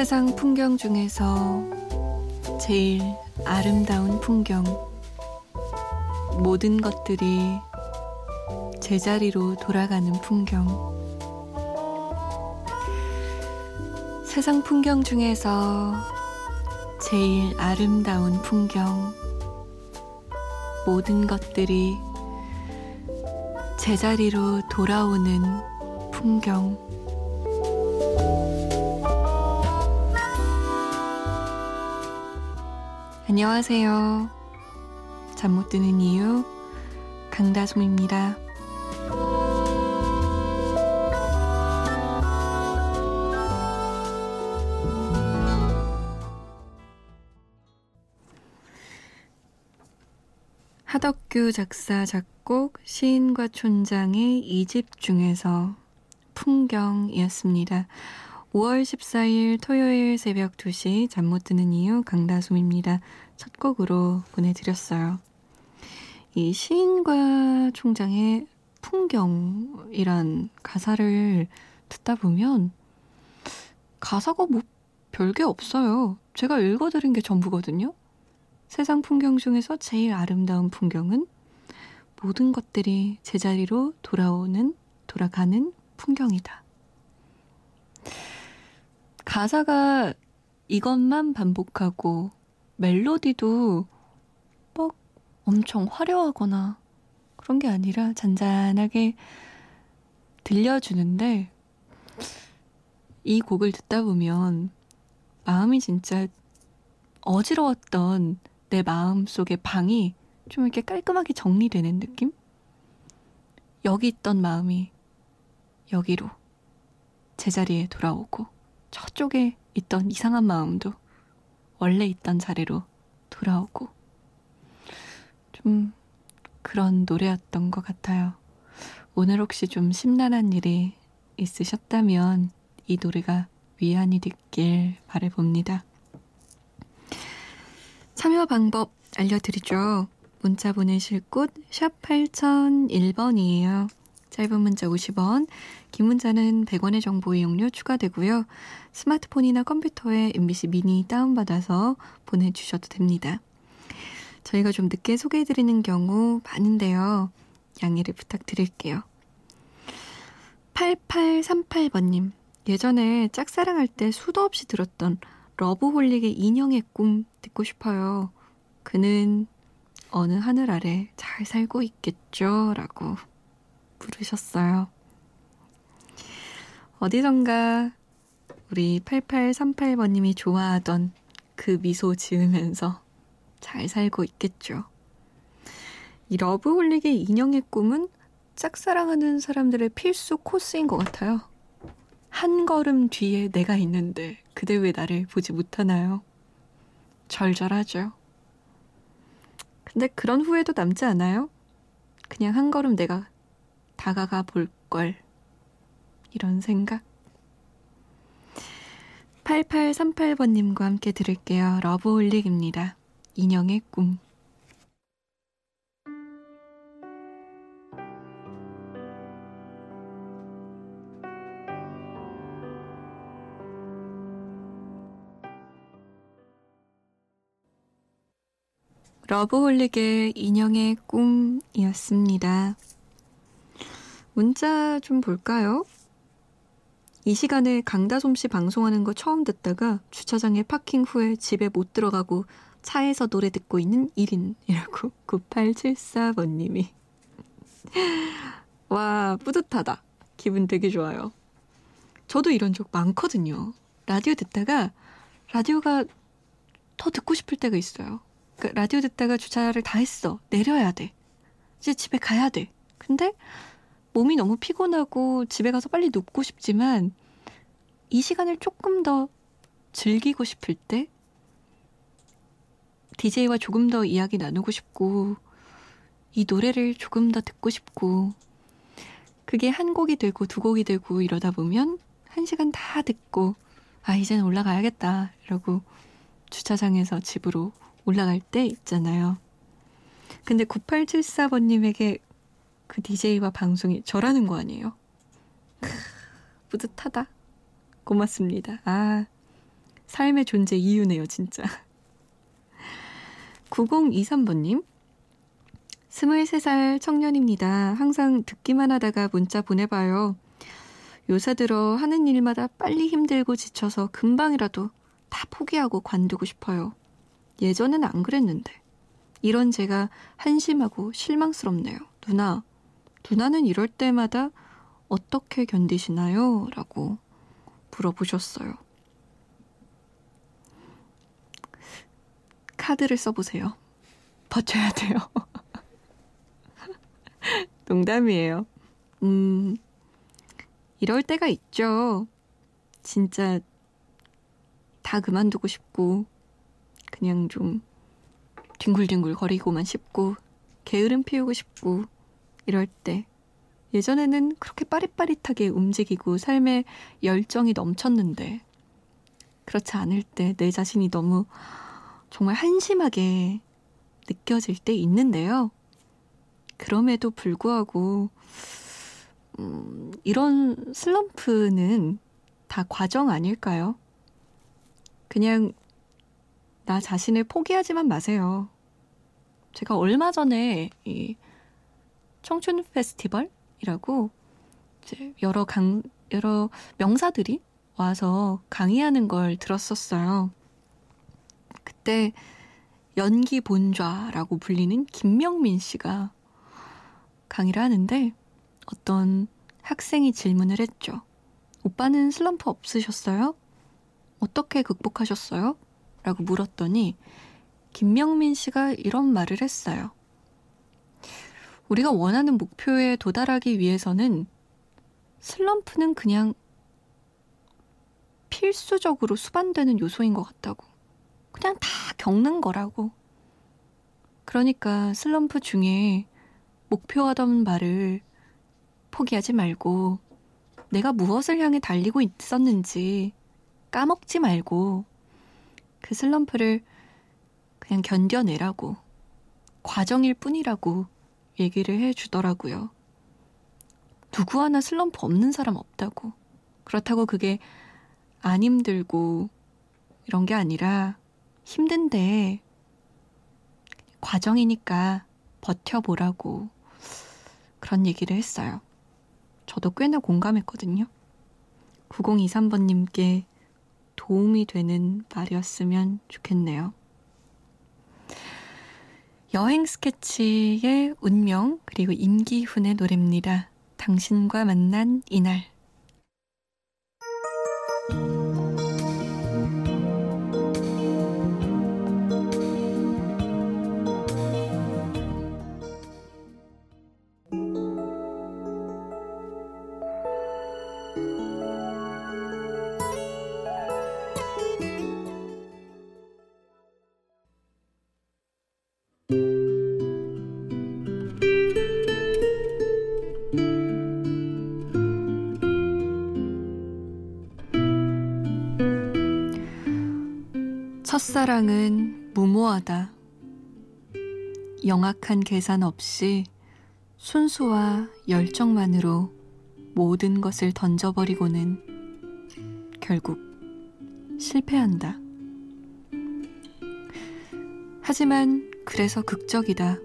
세상 풍경 중에서 제일 아름다운 풍경. 모든 것들이 제자리로 돌아가는 풍경. 세상 풍경 중에서 제일 아름다운 풍경. 모든 것들이 제자리로 돌아오는 풍경. 안녕하세요. 잠 못 드는 이유 강다솜입니다. 하덕규 작사 작곡 시인과 촌장의 이 집 중에서 풍경이었습니다. 5월 14일 토요일 새벽 2시 잠 못 드는 이유 강다솜입니다. 첫 곡으로 보내드렸어요. 이 시인과 총장의 풍경이란 가사를 듣다 보면 가사가 뭐 별게 없어요. 제가 읽어드린 게 전부거든요. 세상 풍경 중에서 제일 아름다운 풍경은 모든 것들이 제자리로 돌아오는, 돌아가는 풍경이다. 가사가 이것만 반복하고 멜로디도 막 엄청 화려하거나 그런 게 아니라 잔잔하게 들려주는데 이 곡을 듣다 보면 마음이 진짜 어지러웠던 내 마음 속의 방이 좀 이렇게 깔끔하게 정리되는 느낌? 여기 있던 마음이 여기로 제자리에 돌아오고 저쪽에 있던 이상한 마음도 원래 있던 자리로 돌아오고 좀 그런 노래였던 것 같아요. 오늘 혹시 좀 심란한 일이 있으셨다면 이 노래가 위안이 됐길 바래봅니다. 참여 방법 알려드리죠. 문자 보내실 곳 샵 8001번이에요. 짧은 문자 50원, 긴 문자는 100원의 정보 이용료 추가되고요. 스마트폰이나 컴퓨터에 MBC 미니 다운받아서 보내주셔도 됩니다. 저희가 좀 늦게 소개해드리는 경우 많은데요. 양해를 부탁드릴게요. 8838번님, 예전에 짝사랑할 때 수도 없이 들었던 러브홀릭의 인형의 꿈 듣고 싶어요. 그는 어느 하늘 아래 잘 살고 있겠죠? 라고 부르셨어요. 어디선가 우리 8838번님이 좋아하던 그 미소 지으면서 잘 살고 있겠죠. 이 러브홀릭의 인형의 꿈은 짝사랑하는 사람들의 필수 코스인 것 같아요. 한 걸음 뒤에 내가 있는데 그대 왜 나를 보지 못하나요? 절절하죠. 근데 그런 후회도 남지 않아요? 그냥 한 걸음 내가 다가가 볼 걸. 이런 생각? 8838번님과 함께 들을게요. 러브홀릭입니다. 인형의 꿈. 러브홀릭의 인형의 꿈이었습니다. 문자 좀 볼까요? 이 시간에 강다솜 씨 방송하는 거 처음 듣다가 주차장에 파킹 후에 집에 못 들어가고 차에서 노래 듣고 있는 1인이라고 9874번님이. 와, 뿌듯하다. 기분 되게 좋아요. 저도 이런 적 많거든요. 라디오 듣다가 라디오가 더 듣고 싶을 때가 있어요. 그 라디오 듣다가 주차를 다 했어. 내려야 돼. 이제 집에 가야 돼. 근데 몸이 너무 피곤하고 집에 가서 빨리 눕고 싶지만 이 시간을 조금 더 즐기고 싶을 때 DJ와 조금 더 이야기 나누고 싶고 이 노래를 조금 더 듣고 싶고 그게 한 곡이 되고 두 곡이 되고 이러다 보면 한 시간 다 듣고 아 이제는 올라가야겠다 이러고 주차장에서 집으로 올라갈 때 있잖아요. 근데 9874번님에게 그 DJ와 방송이 저라는 거 아니에요? 크, 뿌듯하다. 고맙습니다. 아, 삶의 존재 이유네요, 진짜. 9023번님. 23살 청년입니다. 항상 듣기만 하다가 문자 보내봐요. 요새 들어 하는 일마다 빨리 힘들고 지쳐서 금방이라도 다 포기하고 관두고 싶어요. 예전엔 안 그랬는데. 이런 제가 한심하고 실망스럽네요. 누나, 누나는 이럴 때마다 어떻게 견디시나요? 라고 물어보셨어요. 카드를 써보세요. 버텨야 돼요. 농담이에요. 음, 이럴 때가 있죠. 진짜 다 그만두고 싶고, 그냥 좀 뒹굴뒹굴 거리고만 싶고, 게으름 피우고 싶고, 이럴 때. 예전에는 그렇게 빠릿빠릿하게 움직이고 삶에 열정이 넘쳤는데, 그렇지 않을 때 내 자신이 너무 정말 한심하게 느껴질 때 있는데요. 그럼에도 불구하고, 음, 이런 슬럼프는 다 과정 아닐까요? 그냥 나 자신을 포기하지만 마세요. 제가 얼마 전에 이 청춘 페스티벌이라고 이제 여러 강, 여러 명사들이 와서 강의하는 걸 들었었어요. 그때 연기 본좌라고 불리는 김명민 씨가 강의를 하는데 어떤 학생이 질문을 했죠. 오빠는 슬럼프 없으셨어요? 어떻게 극복하셨어요? 라고 물었더니 김명민 씨가 이런 말을 했어요. 우리가 원하는 목표에 도달하기 위해서는 슬럼프는 그냥 필수적으로 수반되는 요소인 것 같다고. 그냥 다 겪는 거라고. 그러니까 슬럼프 중에 목표하던 말을 포기하지 말고 내가 무엇을 향해 달리고 있었는지 까먹지 말고 그 슬럼프를 그냥 견뎌내라고 과정일 뿐이라고 얘기를 해 주더라고요. 누구 하나 슬럼프 없는 사람 없다고. 그렇다고 그게 안 힘들고 이런 게 아니라 힘든데 과정이니까 버텨보라고 그런 얘기를 했어요. 저도 꽤나 공감했거든요. 9023번님께 도움이 되는 말이었으면 좋겠네요. 여행 스케치의 운명, 그리고 임기훈의 노래입니다. 당신과 만난 이날. 첫사랑은 무모하다. 영악한 계산 없이 순수와 열정만으로 모든 것을 던져버리고는 결국 실패한다. 하지만 그래서 극적이다.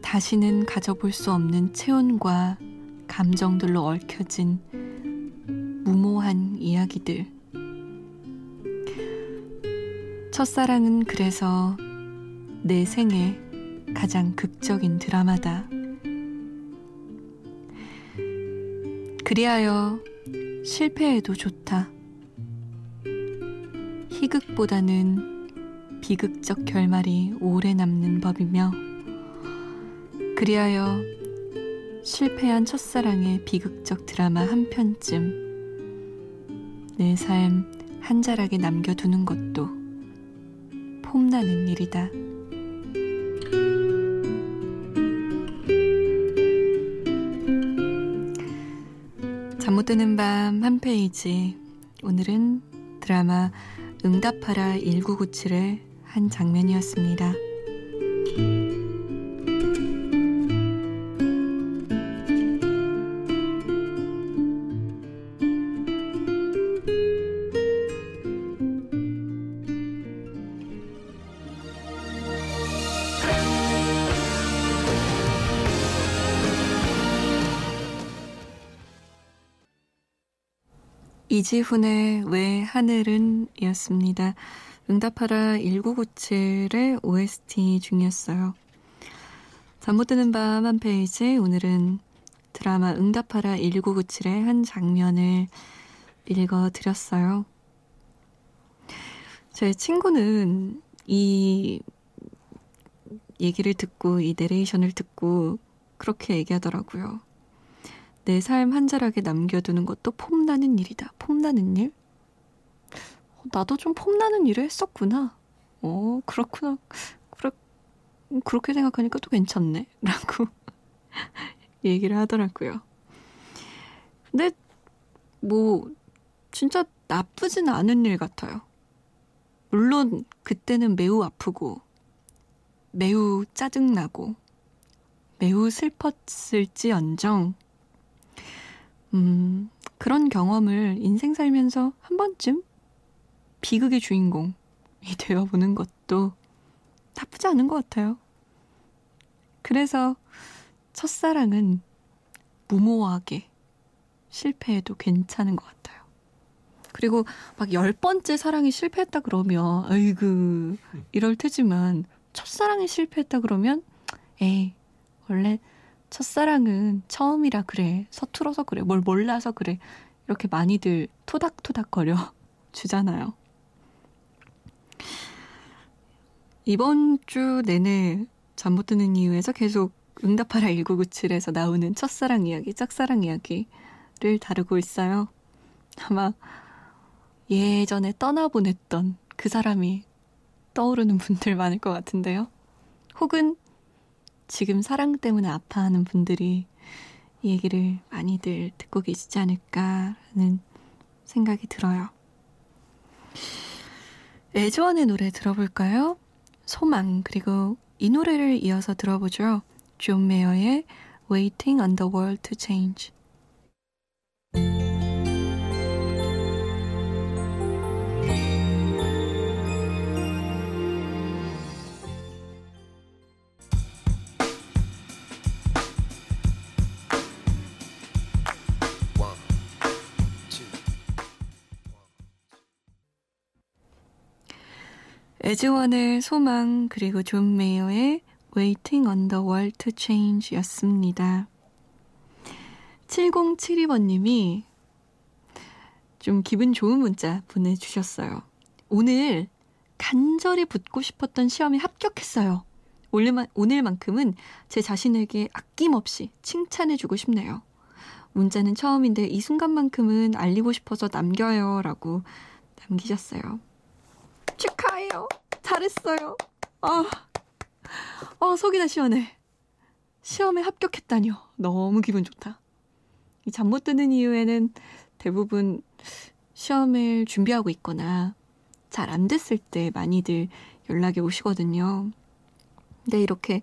다시는 가져볼 수 없는 체온과 감정들로 얽혀진 무모한 이야기들. 첫사랑은 그래서 내 생애 가장 극적인 드라마다. 그리하여 실패해도 좋다. 희극보다는 비극적 결말이 오래 남는 법이며, 그리하여 실패한 첫사랑의 비극적 드라마 한 편쯤 내 삶 한 자락에 남겨두는 것도 폼나는 일이다. 잠 못 드는 밤 한 페이지. 오늘은 드라마 응답하라 1997의 한 장면이었습니다. 이지훈의 왜 하늘은 이었습니다. 응답하라 1997의 OST 중이었어요. 잠 못 드는 밤 한 페이지 오늘은 드라마 응답하라 1997의 한 장면을 읽어드렸어요. 제 친구는 이 얘기를 듣고 이 내레이션을 듣고 그렇게 얘기하더라고요. 내 삶 한 자락에 남겨두는 것도 폼나는 일이다. 폼나는 일? 어, 나도 좀 폼나는 일을 했었구나. 어, 그렇구나. 그렇, 그렇게 생각하니까 또 괜찮네. 라고 얘기를 하더라고요. 근데, 뭐, 진짜 나쁘진 않은 일 같아요. 물론, 그때는 매우 아프고, 매우 짜증나고, 매우 슬펐을지언정, 음, 그런 경험을 인생 살면서 한 번쯤 비극의 주인공이 되어보는 것도 나쁘지 않은 것 같아요. 그래서 첫사랑은 무모하게 실패해도 괜찮은 것 같아요. 그리고 막 열 번째 사랑이 실패했다 그러면, 아이고, 이럴 테지만, 첫사랑이 실패했다 그러면, 에이, 원래 첫사랑은 처음이라 그래. 서툴어서 그래. 뭘 몰라서 그래. 이렇게 많이들 토닥토닥 거려 주잖아요. 이번 주 내내 잠 못 드는 이유에서 계속 응답하라 1997에서 나오는 첫사랑 이야기, 짝사랑 이야기를 다루고 있어요. 아마 예전에 떠나보냈던 그 사람이 떠오르는 분들 많을 것 같은데요. 혹은 지금 사랑 때문에 아파하는 분들이 이 얘기를 많이들 듣고 계시지 않을까라는 생각이 들어요. 에즈원의 노래 들어볼까요? 소망 그리고 이 노래를 이어서 들어보죠. 존 메이어의 Waiting on the World to Change 에즈원의 소망 그리고 존 메이어의 Waiting on the World to Change 였습니다. 7072번님이 좀 기분 좋은 문자 보내주셨어요. 오늘 간절히 붙고 싶었던 시험에 합격했어요. 오늘만, 오늘만큼은 제 자신에게 아낌없이 칭찬해주고 싶네요. 문자는 처음인데 이 순간만큼은 알리고 싶어서 남겨요. 라고 남기셨어요. 축하해요. 잘했어요. 아, 아, 속이 다 시원해. 시험에 합격했다니요. 너무 기분 좋다. 이 잠 못 드는 이유에는 대부분 시험을 준비하고 있거나 잘 안 됐을 때 많이들 연락이 오시거든요. 근데 이렇게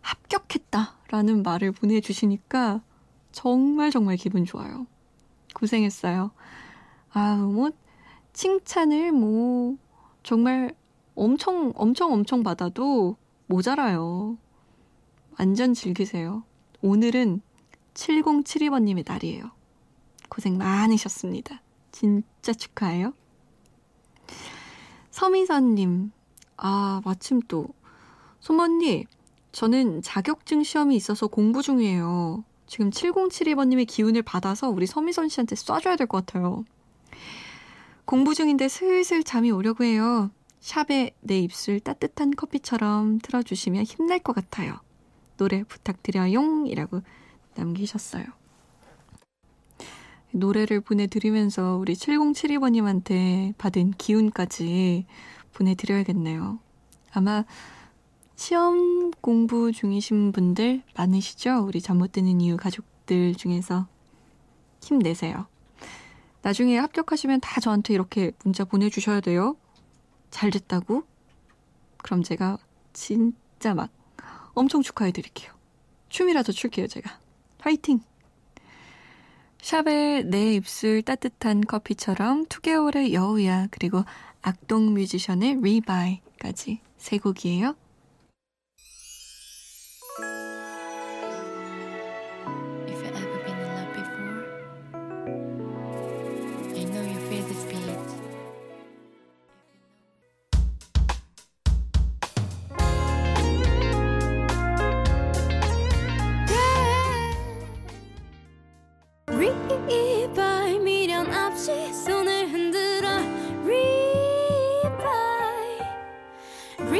합격했다라는 말을 보내주시니까 정말 정말 기분 좋아요. 고생했어요. 아우, 뭐, 칭찬을 뭐, 정말 엄청, 엄청, 엄청 받아도 모자라요. 완전 즐기세요. 오늘은 7072번님의 날이에요. 고생 많으셨습니다. 진짜 축하해요. 서미선님, 아, 마침 또, 소머니, 저는 자격증 시험이 있어서 공부 중이에요. 지금 7072번님의 기운을 받아서 우리 서미선 씨한테 쏴줘야 될 것 같아요. 공부 중인데 슬슬 잠이 오려고 해요. 샵에 내 입술 따뜻한 커피처럼 틀어주시면 힘날 것 같아요. 노래 부탁드려용 이라고 남기셨어요. 노래를 보내드리면서 우리 7072번님한테 받은 기운까지 보내드려야겠네요. 아마 시험 공부 중이신 분들 많으시죠? 우리 잠 못 드는 이유 가족들 중에서 힘내세요. 나중에 합격하시면 다 저한테 이렇게 문자 보내주셔야 돼요. 잘 됐다고? 그럼 제가 진짜 막 엄청 축하해 드릴게요. 춤이라도 출게요, 제가. 화이팅! 샵의 내 입술 따뜻한 커피처럼 2개월의 여우야 그리고 악동 뮤지션의 리바이까지 세 곡이에요.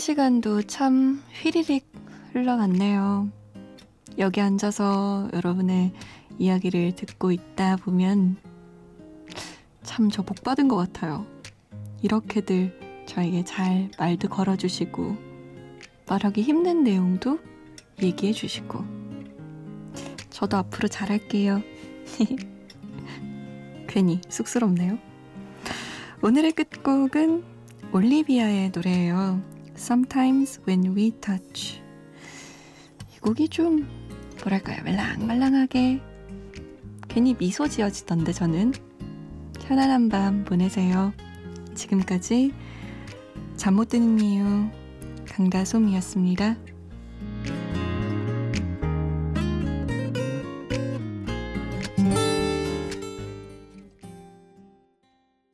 시간도 참 휘리릭 흘러갔네요. 여기 앉아서 여러분의 이야기를 듣고 있다 보면 참 저 복 받은 것 같아요. 이렇게들 저에게 잘 말도 걸어주시고 말하기 힘든 내용도 얘기해 주시고 저도 앞으로 잘할게요. 괜히 쑥스럽네요. 오늘의 끝곡은 올리비아의 노래예요. Sometimes When We Touch. 이 곡이 좀 뭐랄까요 말랑말랑하게 괜히 미소 지어지던데 저는 편안한 밤 보내세요. 지금까지 잠 못 드는 이유 강다솜이었습니다.